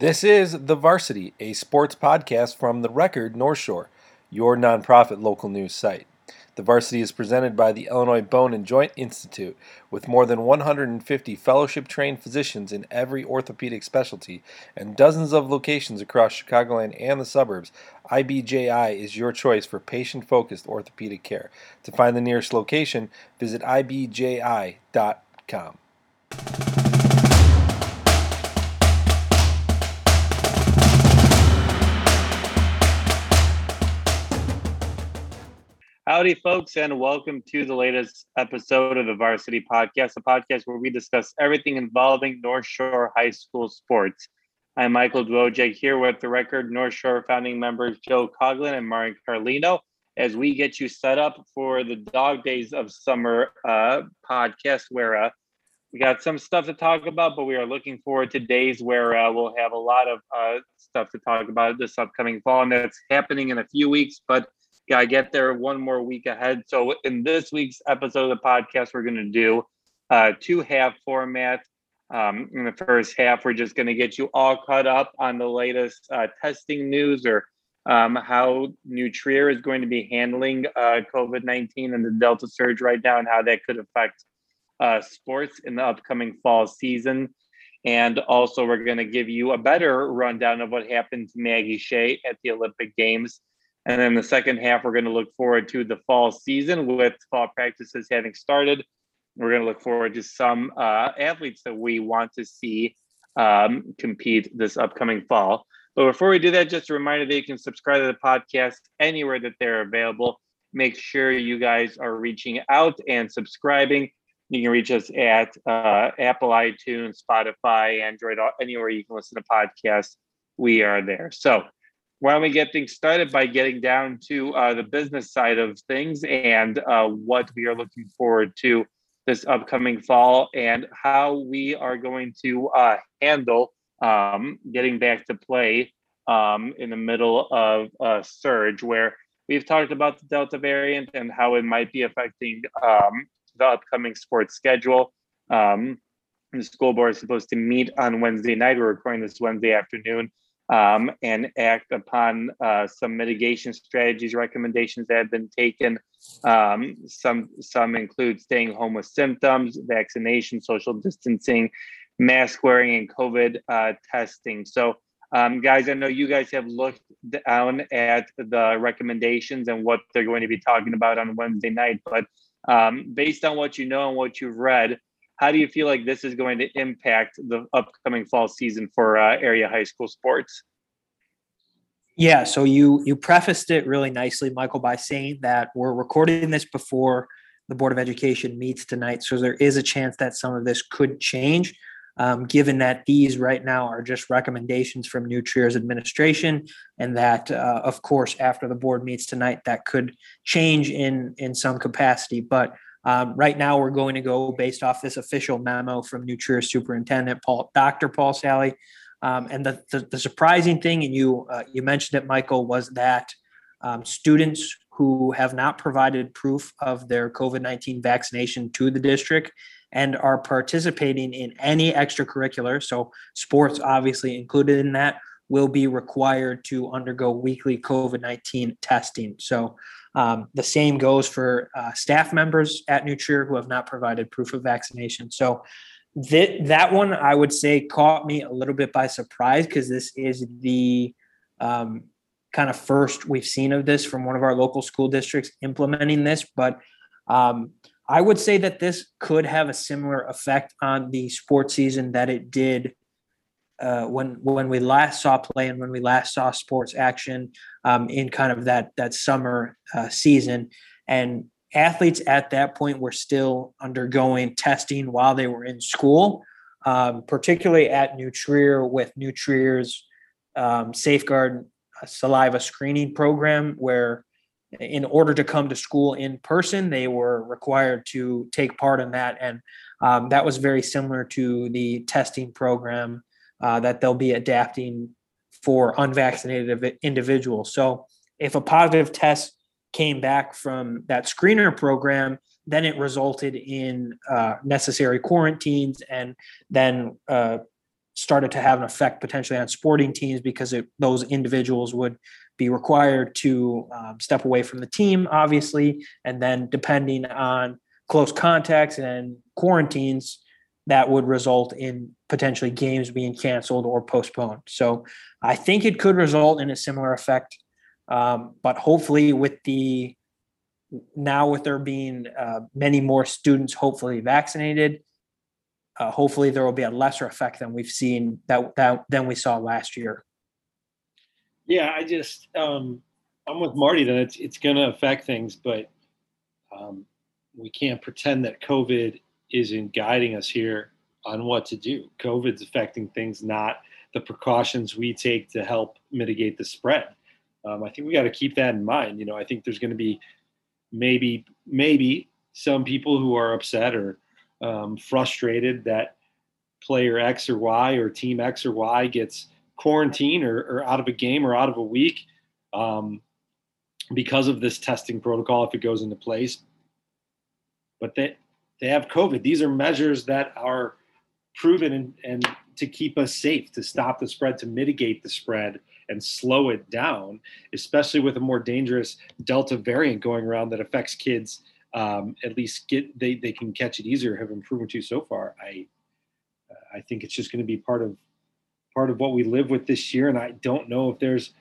This is The Varsity, a sports podcast from The Record North Shore, your nonprofit local news site. The Varsity is presented by the Illinois Bone and Joint Institute, with more than 150 fellowship trained physicians in every orthopedic specialty and dozens of locations across Chicagoland and the suburbs. IBJI is your choice for patient focused orthopedic care. To find the nearest location, visit IBJI.com. Howdy, folks, and welcome to the latest episode of the Varsity Podcast, a podcast where we discuss everything involving North Shore High School sports. I'm Michael Dwojek here with the record North Shore founding members Joe Coughlin and Marian Carlino as we get you set up for the Dog Days of Summer uh, podcast, where uh, we got some stuff to talk about, but we are looking forward to days where uh, we'll have a lot of uh, stuff to talk about this upcoming fall, and that's happening in a few weeks. But Got to get there one more week ahead. So in this week's episode of the podcast, we're going to do a two half format. Um, in the first half, we're just going to get you all caught up on the latest uh, testing news or um, how New Trier is going to be handling uh, COVID 19 and the Delta surge right now and how that could affect uh, sports in the upcoming fall season. And also, we're going to give you a better rundown of what happened to Maggie Shea at the Olympic Games and then the second half, we're going to look forward to the fall season with fall practices having started. We're going to look forward to some uh, athletes that we want to see um, compete this upcoming fall. But before we do that, just a reminder that you can subscribe to the podcast anywhere that they're available. Make sure you guys are reaching out and subscribing. You can reach us at uh, Apple, iTunes, Spotify, Android, anywhere you can listen to podcasts. We are there. So why don't we get things started by getting down to uh, the business side of things and uh, what we are looking forward to this upcoming fall and how we are going to uh, handle um, getting back to play um, in the middle of a surge where we've talked about the Delta variant and how it might be affecting um, the upcoming sports schedule. Um, the school board is supposed to meet on Wednesday night. We're recording this Wednesday afternoon um, and act upon uh, some mitigation strategies, recommendations that have been taken. Um, some some include staying home with symptoms, vaccination, social distancing, mask wearing, and COVID uh, testing. So, um, guys, I know you guys have looked down at the recommendations and what they're going to be talking about on Wednesday night, but um, based on what you know and what you've read, how do you feel like this is going to impact the upcoming fall season for uh, area high school sports? Yeah, so you you prefaced it really nicely, Michael, by saying that we're recording this before the Board of Education meets tonight, so there is a chance that some of this could change. Um, given that these right now are just recommendations from New Trier's administration, and that, uh, of course, after the board meets tonight, that could change in in some capacity. But um, right now, we're going to go based off this official memo from New Trier Superintendent Paul, Dr. Paul Sally. Um, and the, the, the, surprising thing, and you uh, you mentioned it, Michael, was that um, students who have not provided proof of their COVID nineteen vaccination to the district and are participating in any extracurricular, so sports obviously included in that, will be required to undergo weekly COVID 19 testing. So um, the same goes for uh, staff members at New Trier who have not provided proof of vaccination. So that that one I would say caught me a little bit by surprise because this is the um, kind of first we've seen of this from one of our local school districts implementing this. But um, I would say that this could have a similar effect on the sports season that it did uh, when when we last saw play and when we last saw sports action um, in kind of that that summer uh, season, and athletes at that point were still undergoing testing while they were in school, um, particularly at New Trier with New Trier's um, safeguard uh, saliva screening program, where in order to come to school in person, they were required to take part in that, and um, that was very similar to the testing program uh, that they'll be adapting for unvaccinated individuals. So if a positive test came back from that screener program, then it resulted in uh, necessary quarantines and then uh, started to have an effect potentially on sporting teams because it, those individuals would be required to um, step away from the team, obviously, and then depending on close contacts and quarantines, that would result in potentially games being canceled or postponed. So I think it could result in a similar effect, um, but hopefully with the now with there being uh, many more students hopefully vaccinated uh, hopefully there will be a lesser effect than we've seen that, that than we saw last year. Yeah, I just um, I'm with Marty that it's it's going to affect things, but um, we can't pretend that COVID isn't guiding us here on what to do. COVID's affecting things, not the precautions we take to help mitigate the spread. Um, I think we got to keep that in mind. You know, I think there's going to be maybe maybe some people who are upset or um, frustrated that player X or Y or team X or Y gets quarantined or, or out of a game or out of a week um, because of this testing protocol if it goes into place. But they, they have COVID. These are measures that are proven and, and to keep us safe, to stop the spread, to mitigate the spread and slow it down, especially with a more dangerous Delta variant going around that affects kids um, at least get they, they can catch it easier have been proven to so far i i think it's just going to be part of part of what we live with this year and i don't know if there's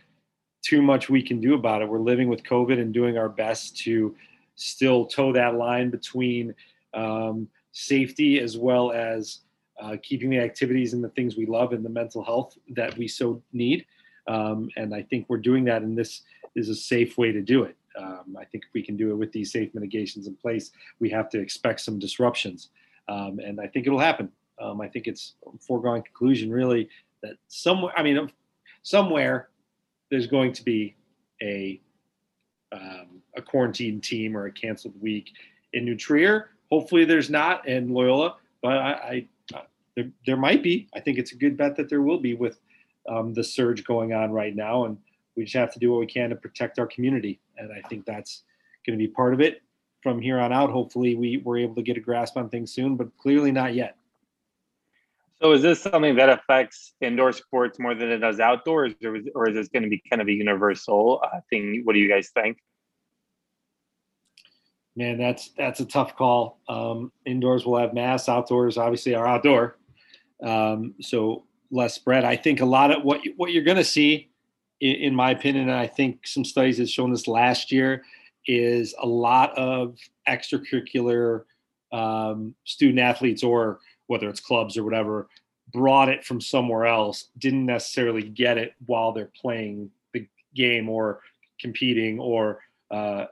too much we can do about it we're living with covid and doing our best to still toe that line between um, safety as well as uh, keeping the activities and the things we love and the mental health that we so need um, and i think we're doing that and this is a safe way to do it um, I think if we can do it with these safe mitigations in place, we have to expect some disruptions. Um, and I think it'll happen. Um, I think it's a foregone conclusion, really, that somewhere, I mean, somewhere there's going to be a, um, a quarantine team or a canceled week in New Trier. Hopefully there's not in Loyola, but I, I there, there might be. I think it's a good bet that there will be with um, the surge going on right now. And we just have to do what we can to protect our community. And I think that's going to be part of it from here on out. Hopefully, we were able to get a grasp on things soon, but clearly not yet. So, is this something that affects indoor sports more than it does outdoors, or is, or is this going to be kind of a universal uh, thing? What do you guys think? Man, that's that's a tough call. Um, indoors will have masks. Outdoors, obviously, are outdoor, um, so less spread. I think a lot of what what you're going to see in, in my opinion, and I think some studies have shown this last year, is a lot of extracurricular um, student athletes or whether it's clubs or whatever brought it from somewhere else didn't necessarily get it while they're playing the game or competing or uh,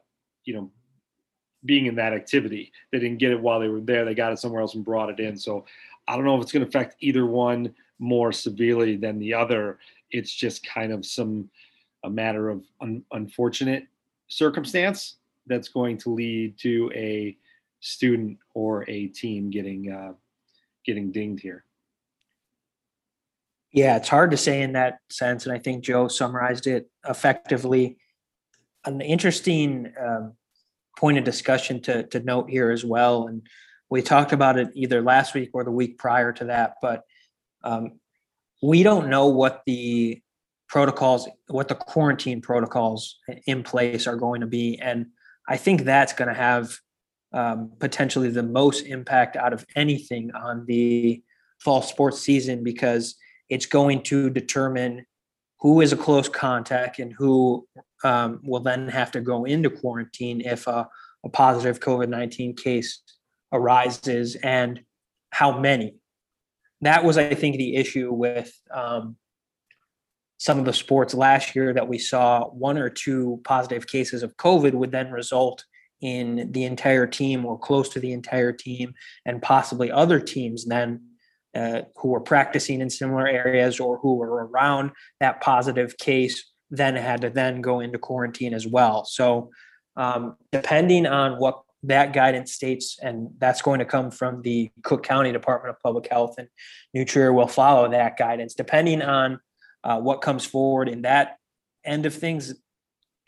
you know being in that activity they didn't get it while they were there they got it somewhere else and brought it in so i don't know if it's going to affect either one more severely than the other it's just kind of some a matter of un, unfortunate circumstance that's going to lead to a student or a team getting uh, getting dinged here. Yeah, it's hard to say in that sense, and I think Joe summarized it effectively. An interesting um, point of discussion to to note here as well, and we talked about it either last week or the week prior to that, but um, we don't know what the protocols, what the quarantine protocols in place are going to be. And I think that's going to have um, potentially the most impact out of anything on the fall sports season because it's going to determine who is a close contact and who um, will then have to go into quarantine if a, a positive COVID 19 case arises and how many. That was, I think, the issue with um, some of the sports last year that we saw one or two positive cases of COVID would then result in the entire team or close to the entire team and possibly other teams then uh, who were practicing in similar areas or who were around that positive case then had to then go into quarantine as well. So um, depending on what that guidance states, and that's going to come from the Cook County Department of Public Health, and New Trier will follow that guidance. Depending on uh, what comes forward in that end of things,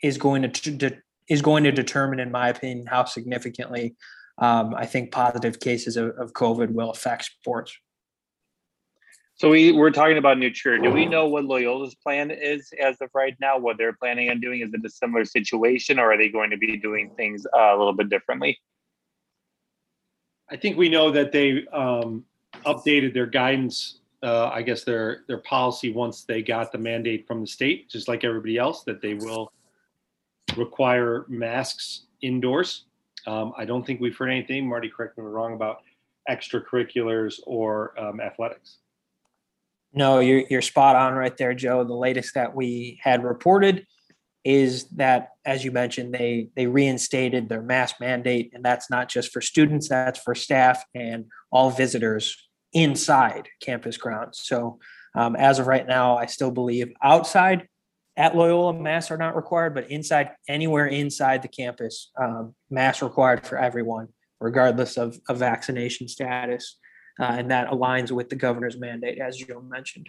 is going to is going to determine, in my opinion, how significantly um, I think positive cases of, of COVID will affect sports. So we we're talking about Trier. Do we know what Loyola's plan is as of right now? What they're planning on doing? Is it a similar situation, or are they going to be doing things uh, a little bit differently? I think we know that they um, updated their guidance. Uh, I guess their their policy once they got the mandate from the state, just like everybody else, that they will require masks indoors. Um, I don't think we've heard anything. Marty, correct me if I'm wrong about extracurriculars or um, athletics. No, you're you're spot on right there, Joe. The latest that we had reported is that, as you mentioned, they they reinstated their mask mandate, and that's not just for students; that's for staff and all visitors inside campus grounds. So, um, as of right now, I still believe outside at Loyola, masks are not required, but inside, anywhere inside the campus, um, masks required for everyone, regardless of, of vaccination status uh, and that aligns with the governor's mandate, as Joe mentioned.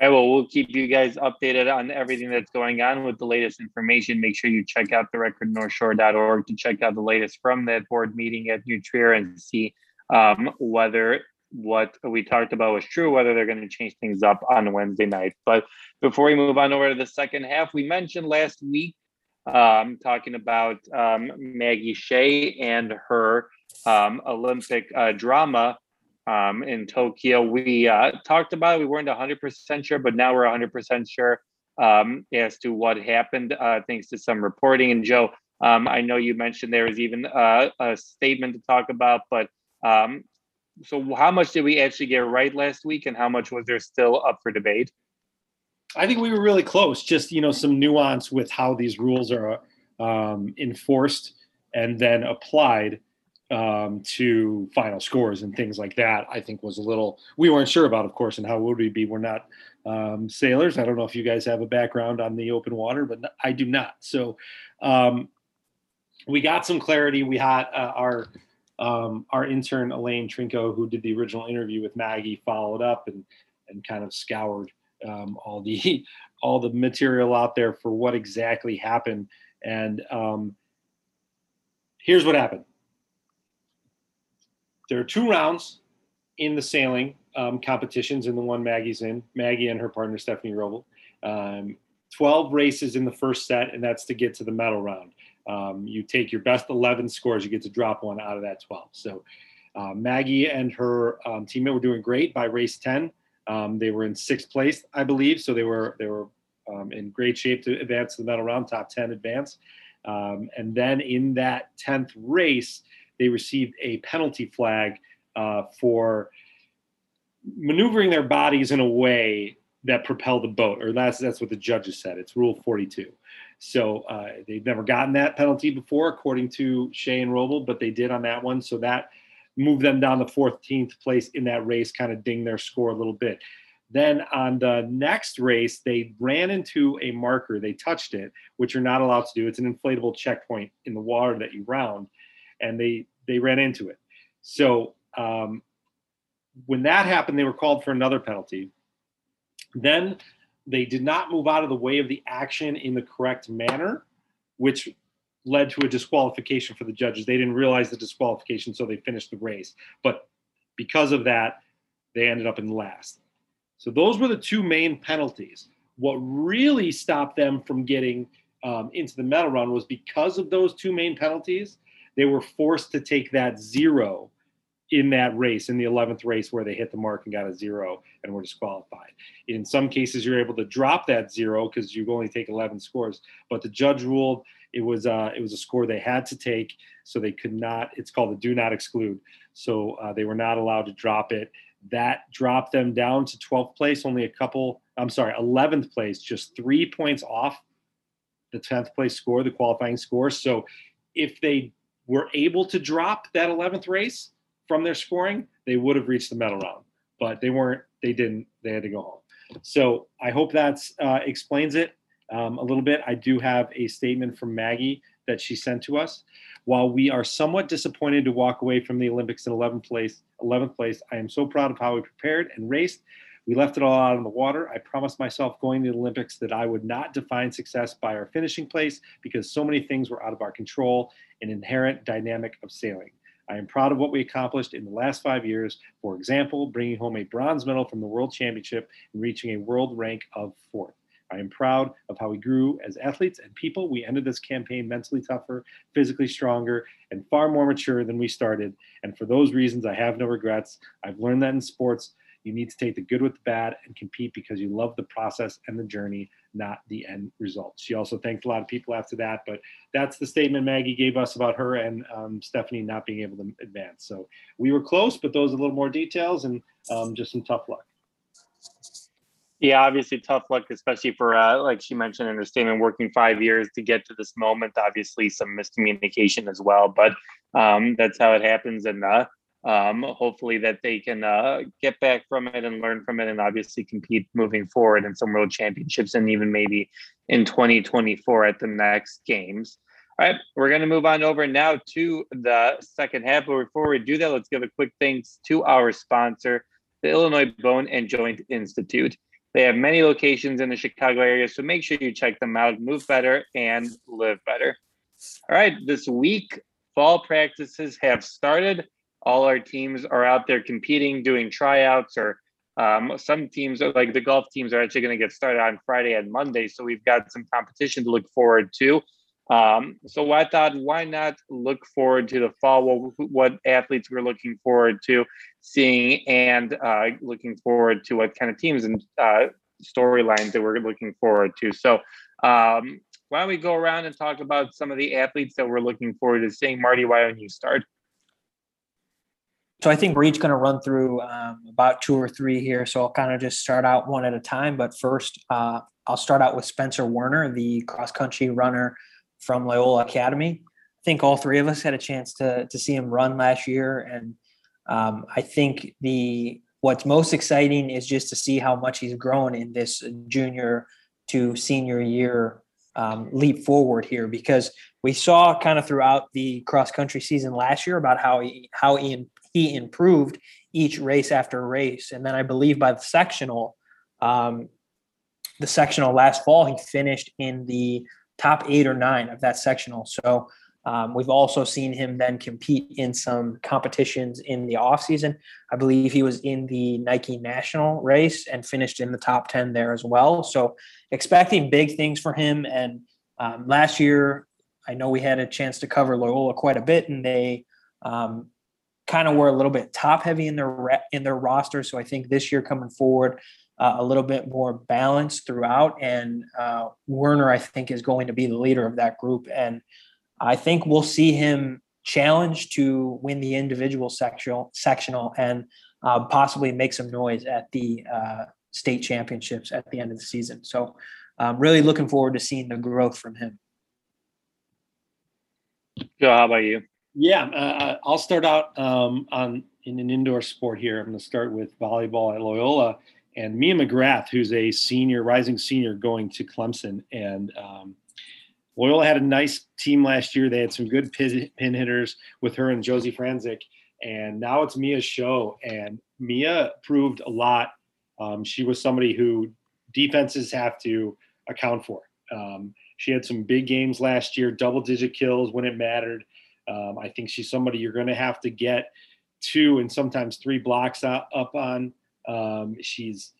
All right, well, we'll keep you guys updated on everything that's going on with the latest information. Make sure you check out the recordnorthshore.org to check out the latest from that board meeting at New Trier and see um, whether what we talked about was true, whether they're going to change things up on Wednesday night. But before we move on over to the second half, we mentioned last week um, talking about um, Maggie Shea and her um, Olympic uh, drama um, in Tokyo. We uh, talked about it. We weren't 100% sure, but now we're 100% sure um, as to what happened, uh, thanks to some reporting. And Joe, um, I know you mentioned there was even uh, a statement to talk about, but um, so how much did we actually get right last week, and how much was there still up for debate? I think we were really close. Just you know, some nuance with how these rules are um, enforced and then applied um, to final scores and things like that, I think was a little, we weren't sure about, of course, and how would we be? We're not um, sailors. I don't know if you guys have a background on the open water, but I do not. So um, we got some clarity. We had uh, our, um, our intern, Elaine Trinko, who did the original interview with Maggie, followed up and, and kind of scoured um, all the, all the material out there for what exactly happened. And um, here's what happened there are two rounds in the sailing um, competitions in the one Maggie's in. Maggie and her partner Stephanie Roble. Um, 12 races in the first set, and that's to get to the medal round. Um, you take your best 11 scores, you get to drop one out of that 12. So uh, Maggie and her um, teammate were doing great by race 10. Um, they were in sixth place, I believe, so they were they were um, in great shape to advance to the medal round, top 10 advance. and then in that 10th race, they received a penalty flag uh, for maneuvering their bodies in a way that propelled the boat, or that's that's what the judges said. It's Rule 42. So uh, they've never gotten that penalty before, according to Shea and Roble, but they did on that one. So that moved them down to 14th place in that race, kind of ding their score a little bit. Then on the next race, they ran into a marker. They touched it, which you're not allowed to do. It's an inflatable checkpoint in the water that you round and they they ran into it. So um, when that happened, they were called for another penalty. Then they did not move out of the way of the action in the correct manner, which led to a disqualification for the judges. They didn't realize the disqualification, so they finished the race. But because of that, they ended up in last. So those were the two main penalties. What really stopped them from getting um, into the medal run was because of those two main penalties they were forced to take that zero in that race, in the 11th race where they hit the mark and got a zero and were disqualified. In some cases, you're able to drop that zero because you only take 11 scores. But the judge ruled it was uh, it was a score they had to take, so they could not. It's called the do not exclude. So uh, they were not allowed to drop it. That dropped them down to 12th place, only a couple. I'm sorry, 11th place, just three points off the 10th place score, the qualifying score. So if they were able to drop that 11th race from their scoring, they would have reached the medal round, but they weren't. They didn't. They had to go home. So I hope that uh, explains it um, a little bit. I do have a statement from Maggie that she sent to us. While we are somewhat disappointed to walk away from the Olympics in 11th place, 11th place, I am so proud of how we prepared and raced. We left it all out on the water. I promised myself going to the Olympics that I would not define success by our finishing place because so many things were out of our control, an inherent dynamic of sailing. I am proud of what we accomplished in the last five years. For example, bringing home a bronze medal from the World Championship and reaching a world rank of fourth. I am proud of how we grew as athletes and people. We ended this campaign mentally tougher, physically stronger, and far more mature than we started. And for those reasons, I have no regrets. I've learned that in sports, you need to take the good with the bad and compete because you love the process and the journey, not the end result. She also thanked a lot of people after that, but that's the statement Maggie gave us about her and um, Stephanie not being able to advance. So we were close, but those are a little more details and um, just some tough luck. Yeah, obviously tough luck, especially for uh, like she mentioned in her statement, working five years to get to this moment. Obviously, some miscommunication as well, but um, that's how it happens. And uh, um, hopefully, that they can uh, get back from it and learn from it, and obviously compete moving forward in some world championships, and even maybe in 2024 at the next games. All right, we're going to move on over now to the second half. But before we do that, let's give a quick thanks to our sponsor, the Illinois Bone and Joint Institute. They have many locations in the Chicago area, so make sure you check them out. Move better and live better. All right, this week, fall practices have started. All our teams are out there competing, doing tryouts, or um, some teams, like the golf teams, are actually going to get started on Friday and Monday. So we've got some competition to look forward to. Um, so I thought, why not look forward to the fall? What, what athletes we're looking forward to seeing, and uh, looking forward to what kind of teams and uh, storylines that we're looking forward to. So um, why don't we go around and talk about some of the athletes that we're looking forward to seeing? Marty, why don't you start? So I think we're each going to run through um, about two or three here. So I'll kind of just start out one at a time. But first, uh, I'll start out with Spencer Werner, the cross country runner from Loyola Academy. I think all three of us had a chance to to see him run last year, and um, I think the what's most exciting is just to see how much he's grown in this junior to senior year um, leap forward here because we saw kind of throughout the cross country season last year about how he how he, he improved each race after race and then i believe by the sectional um, the sectional last fall he finished in the top eight or nine of that sectional. So um, we've also seen him then compete in some competitions in the offseason. I believe he was in the Nike National race and finished in the top 10 there as well. So expecting big things for him. And um, last year, I know we had a chance to cover Loyola quite a bit, and they um, kind of were a little bit top heavy in their in their roster. So I think this year coming forward, uh, a little bit more balanced throughout. And uh, Werner, I think, is going to be the leader of that group. And I think we'll see him challenge to win the individual sectional, sectional and uh, possibly make some noise at the uh, state championships at the end of the season. So, I'm really looking forward to seeing the growth from him. Joe, how about you? Yeah, uh, I'll start out um, on in an indoor sport here. I'm going to start with volleyball at Loyola and Mia McGrath, who's a senior, rising senior, going to Clemson. And um, Loyola had a nice team last year. They had some good pin, pin hitters with her and Josie Franzik. And now it's Mia's show. And Mia proved a lot. Um, she was somebody who defenses have to account for. Um, she had some big games last year, double digit kills when it mattered. Um, I think she's somebody you're going to have to get two and sometimes three blocks up on um, she's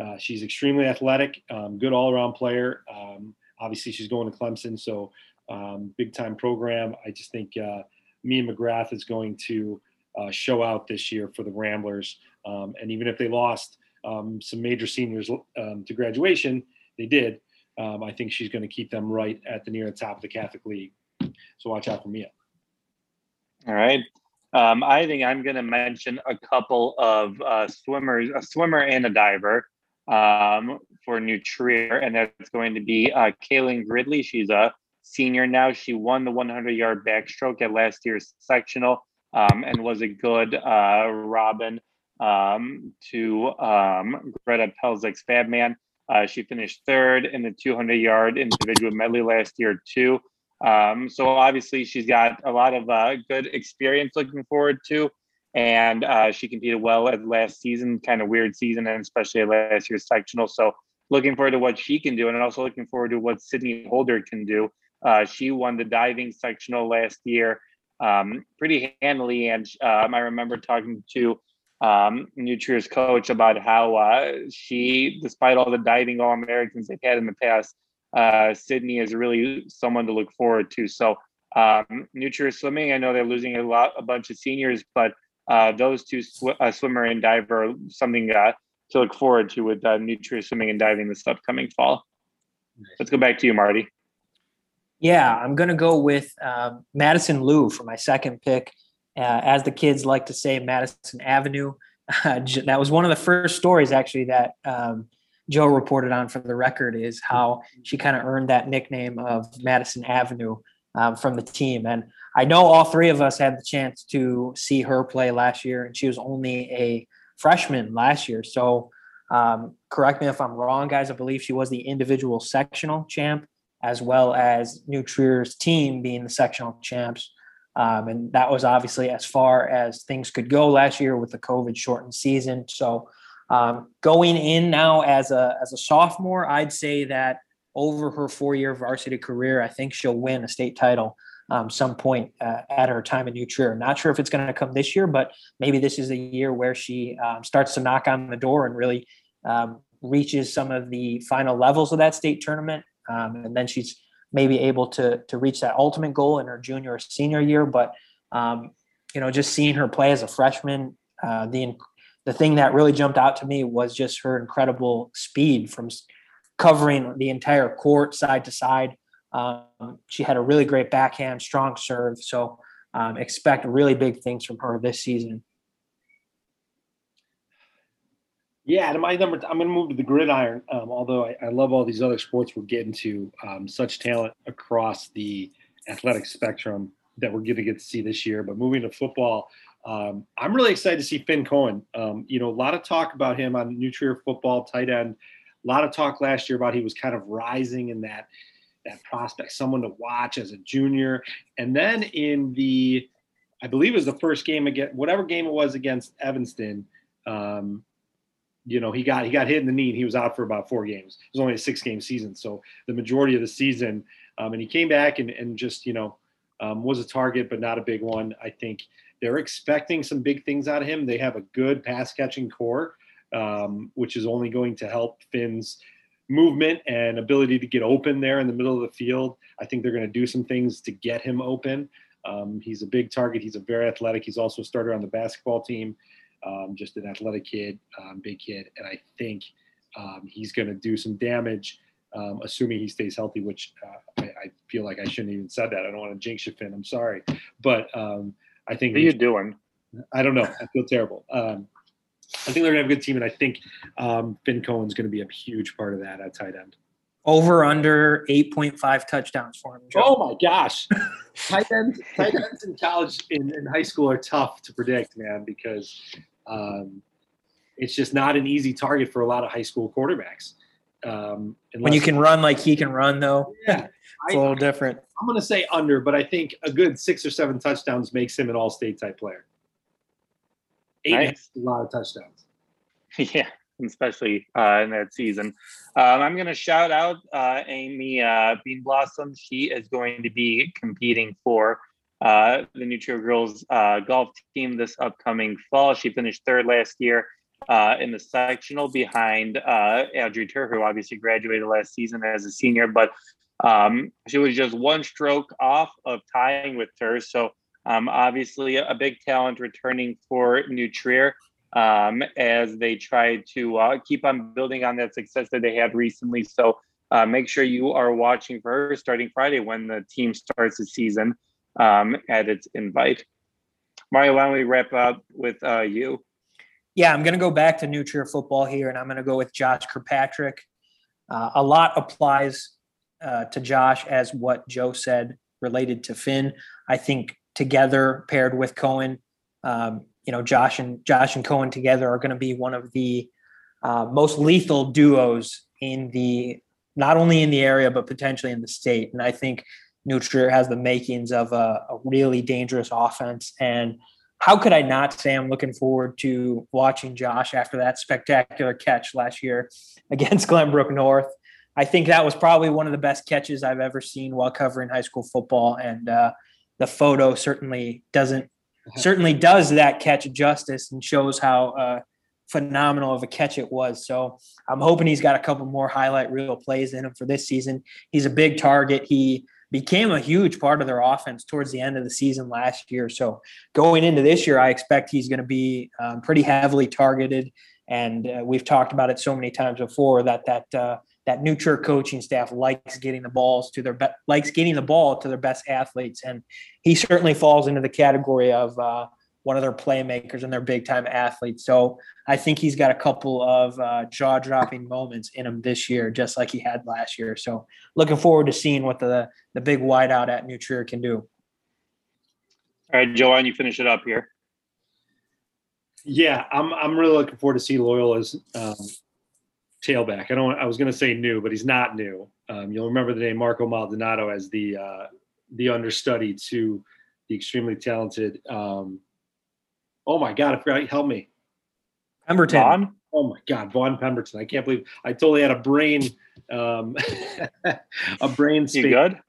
uh, she's extremely athletic, um, good all around player. Um, obviously, she's going to Clemson, so um, big time program. I just think uh, Mia McGrath is going to uh, show out this year for the Ramblers. Um, and even if they lost some major seniors to graduation, they did. I think she's going to keep them right at the near the top of the Catholic League. So watch out for Mia. All right. Um, I think I'm going to mention a couple of uh, swimmers, a swimmer and a diver um, for New Trier, and that's going to be uh, Kaylin Gridley. She's a senior now. She won the 100 yard backstroke at last year's sectional um, and was a good uh, Robin um, to um, Greta Pelzik's Batman. Uh, she finished third in the 200 yard individual medley last year, too. Um, so obviously she's got a lot of uh, good experience looking forward to, and uh, she competed well at last season, kind of weird season, and especially at last year's sectional. So looking forward to what she can do, and also looking forward to what Sydney Holder can do. Uh, she won the diving sectional last year um, pretty handily. And um, I remember talking to um, New Trier's coach about how uh, she, despite all the diving All Americans they've had in the past, uh, Sydney is really someone to look forward to. So um, New Trier swimming, I know they're losing a lot, a bunch of seniors, but uh, those two sw- uh, swimmer and diver are something uh, to look forward to with uh, New Trier swimming and diving this upcoming fall. Let's go back to you, Marty. Yeah, I'm going to go with um, Madison Lou for my second pick. Uh, as the kids like to say, Madison Avenue. Uh, that was one of the first stories, actually, that um, Joe reported on for the record is how she kind of earned that nickname of Madison Avenue um, from the team. And I know all three of us had the chance to see her play last year, and she was only a freshman last year. So, um, correct me if I'm wrong, guys. I believe she was the individual sectional champ as well as New Trier's team being the sectional champs. Um, and that was obviously as far as things could go last year with the COVID shortened season. So um, going in now as a as a sophomore, I'd say that over her four year varsity career, I think she'll win a state title um, some point uh, at her time in New Trier. Not sure if it's going to come this year, but maybe this is a year where she um, starts to knock on the door and really um, reaches some of the final levels of that state tournament um, and then she's maybe able to to reach that ultimate goal in her junior or senior year. But um, you know, just seeing her play as a freshman, uh, the the thing that really jumped out to me was just her incredible speed from covering the entire court side to side. Um, she had a really great backhand, strong serve. So um, expect really big things from her this season. Yeah, and my number, I'm going to move to the gridiron. Um, although I, I, love all these other sports we're getting to, um, such talent across the athletic spectrum that we're going to get to see this year. But moving to football, um, I'm really excited to see Finn Cohen. Um, you know, a lot of talk about him on New Trier football tight end. A lot of talk last year about he was kind of rising in that that prospect, someone to watch as a junior. And then in the, I believe it was the first game against whatever game it was against Evanston. Um, you know, he got he got hit in the knee and he was out for about four games. It was only a six game season, so the majority of the season, um, and he came back and and just you know um, was a target, but not a big one. I think they're expecting some big things out of him. They have a good pass catching core, um, which is only going to help Finn's movement and ability to get open there in the middle of the field. I think they're going to do some things to get him open. Um, he's a big target. He's a very athletic. He's also a starter on the basketball team um, just an athletic kid, um, big kid, and I think um, he's going to do some damage, um, assuming he stays healthy. Which uh, I, I, feel like I shouldn't even said that. I don't want to jinx you, Finn. I'm sorry, but um, I think. What are you doing? I don't know. I feel terrible. Um, I think they're gonna have a good team, and I think Finn Cohen's going to be a huge part of that at tight end. Over under 8.5 touchdowns for him. Joe. Oh my gosh. tight ends, tight ends in college in, in high school are tough to predict, man, because um, it's just not an easy target for a lot of high school quarterbacks. Um, when you can run like he can run, though, yeah, it's I, a little different. I'm going to say under, but I think a good six or seven touchdowns makes him an all-state type player. Eight nice. a lot of touchdowns. Yeah, especially uh, in that season. Um, I'm going to shout out uh, Amy uh, Bean Blossom. She is going to be competing for uh, the New Trier girls uh, golf team this upcoming fall. She finished third last year uh, in the sectional behind uh, Audrey Tur, who obviously graduated last season as a senior, but um, she was just one stroke off of tying with Tur. So um, obviously a big talent returning for New Trier um, as they try to uh, keep on building on that success that they had recently. So uh, make sure you are watching for her starting Friday when the team starts the season um, at its invite. Mario, why don't we wrap up with uh, you? Yeah, I'm going to go back to New Trier football here, and I'm going to go with Josh Kirkpatrick. Uh, a lot applies uh, to Josh as what Joe said related to Finn. I think together, paired with Cohen, um, you know, Josh and Josh and Cohen together are going to be one of the uh, most lethal duos in the not only in the area but potentially in the state. And I think New Trier has the makings of a, a, really dangerous offense. And how could I not say I'm looking forward to watching Josh after that spectacular catch last year against Glenbrook North? I think that was probably one of the best catches I've ever seen while covering high school football. And uh, the photo certainly doesn't certainly does that catch justice and shows how uh, phenomenal of a catch it was. So I'm hoping he's got a couple more highlight reel plays in him for this season. He's a big target. He became a huge part of their offense towards the end of the season last year. So going into this year, I expect he's going to be um, pretty heavily targeted. And uh, we've talked about it so many times before that that uh, that New coaching staff likes getting the balls to their be- likes getting the ball to their best athletes, and he certainly falls into the category of uh, one of their playmakers and their big time athletes. So I think he's got a couple of uh, jaw dropping moments in him this year, just like he had last year. So looking forward to seeing what the the big wideout at New Trier can do. All right, Joanne, you finish it up here? Yeah, I'm I'm really looking forward to see Loyola's um, tailback. I don't. I was going to say new, but he's not new. Um, you'll remember the name Marco Maldonado as the uh, the understudy to the extremely talented. Um, oh my God! I forgot. Help me. Pemberton. Vaughn? Oh my God, Vaughn Pemberton. I can't believe I totally had a brain, um, a brain You space. good?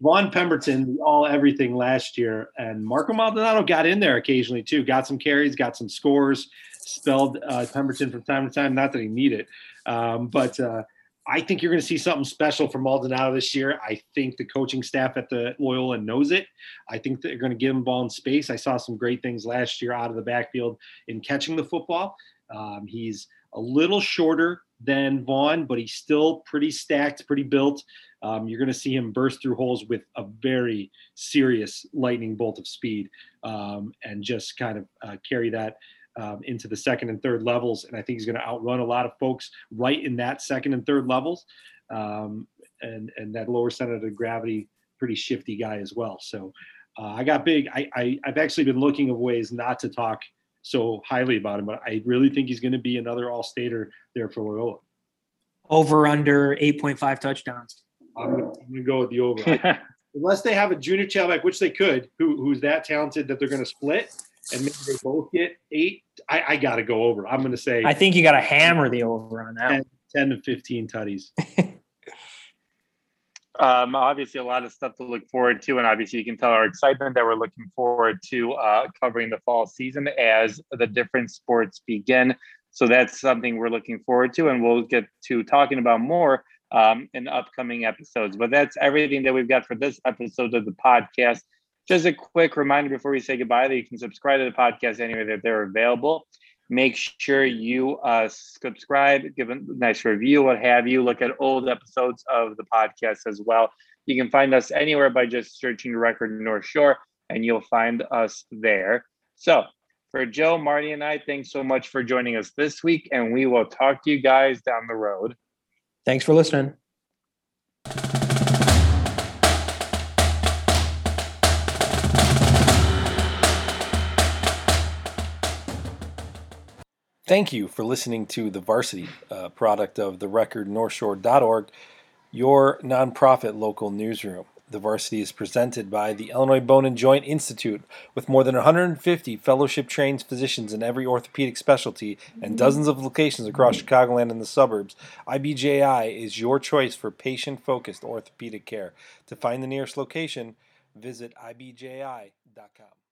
Vaughn Pemberton, all everything last year, and Marco Maldonado got in there occasionally too. Got some carries, got some scores, spelled uh, Pemberton from time to time. Not that he needed, it. um, but uh, I think you're going to see something special from Maldonado this year. I think the coaching staff at the Loyola knows it. I think they're going to give him ball in space. I saw some great things last year out of the backfield in catching the football. Um, he's a little shorter than Vaughn, but he's still pretty stacked, pretty built. Um, you're going to see him burst through holes with a very serious lightning bolt of speed um, and just kind of uh, carry that um, into the second and third levels. And I think he's going to outrun a lot of folks right in that second and third levels. Um, and, and that lower center of gravity, pretty shifty guy as well. So uh, I got big. I, I, I've actually been looking of ways not to talk so highly about him, but I really think he's going to be another all stater there for Loyola. Over under 8.5 touchdowns. I'm gonna, go with the over. Unless they have a junior tailback, which they could, who who's that talented that they're gonna split, and maybe they both get eight. I, I gotta go over. I'm gonna say I think you got to hammer the over on that. one. 10 to 15 tutties. Um, obviously, a lot of stuff to look forward to, and obviously, you can tell our excitement that we're looking forward to uh, covering the fall season as the different sports begin. So that's something we're looking forward to, and we'll get to talking about more um, in upcoming episodes. But that's everything that we've got for this episode of the podcast. Just a quick reminder before we say goodbye that you can subscribe to the podcast anywhere that they're available. Make sure you uh, subscribe, give a nice review, what have you. Look at old episodes of the podcast as well. You can find us anywhere by just searching Record North Shore, and you'll find us there. So, for Joe, Marty, and I, thanks so much for joining us this week, and we will talk to you guys down the road. Thanks for listening. Thank you for listening to The Varsity, a product of the record northshore.org, your nonprofit local newsroom. The Varsity is presented by the Illinois Bone and Joint Institute with more than 150 fellowship trained physicians in every orthopedic specialty and mm-hmm. dozens of locations across Chicagoland and the suburbs. IBJI is your choice for patient focused orthopedic care. To find the nearest location, visit ibji.com.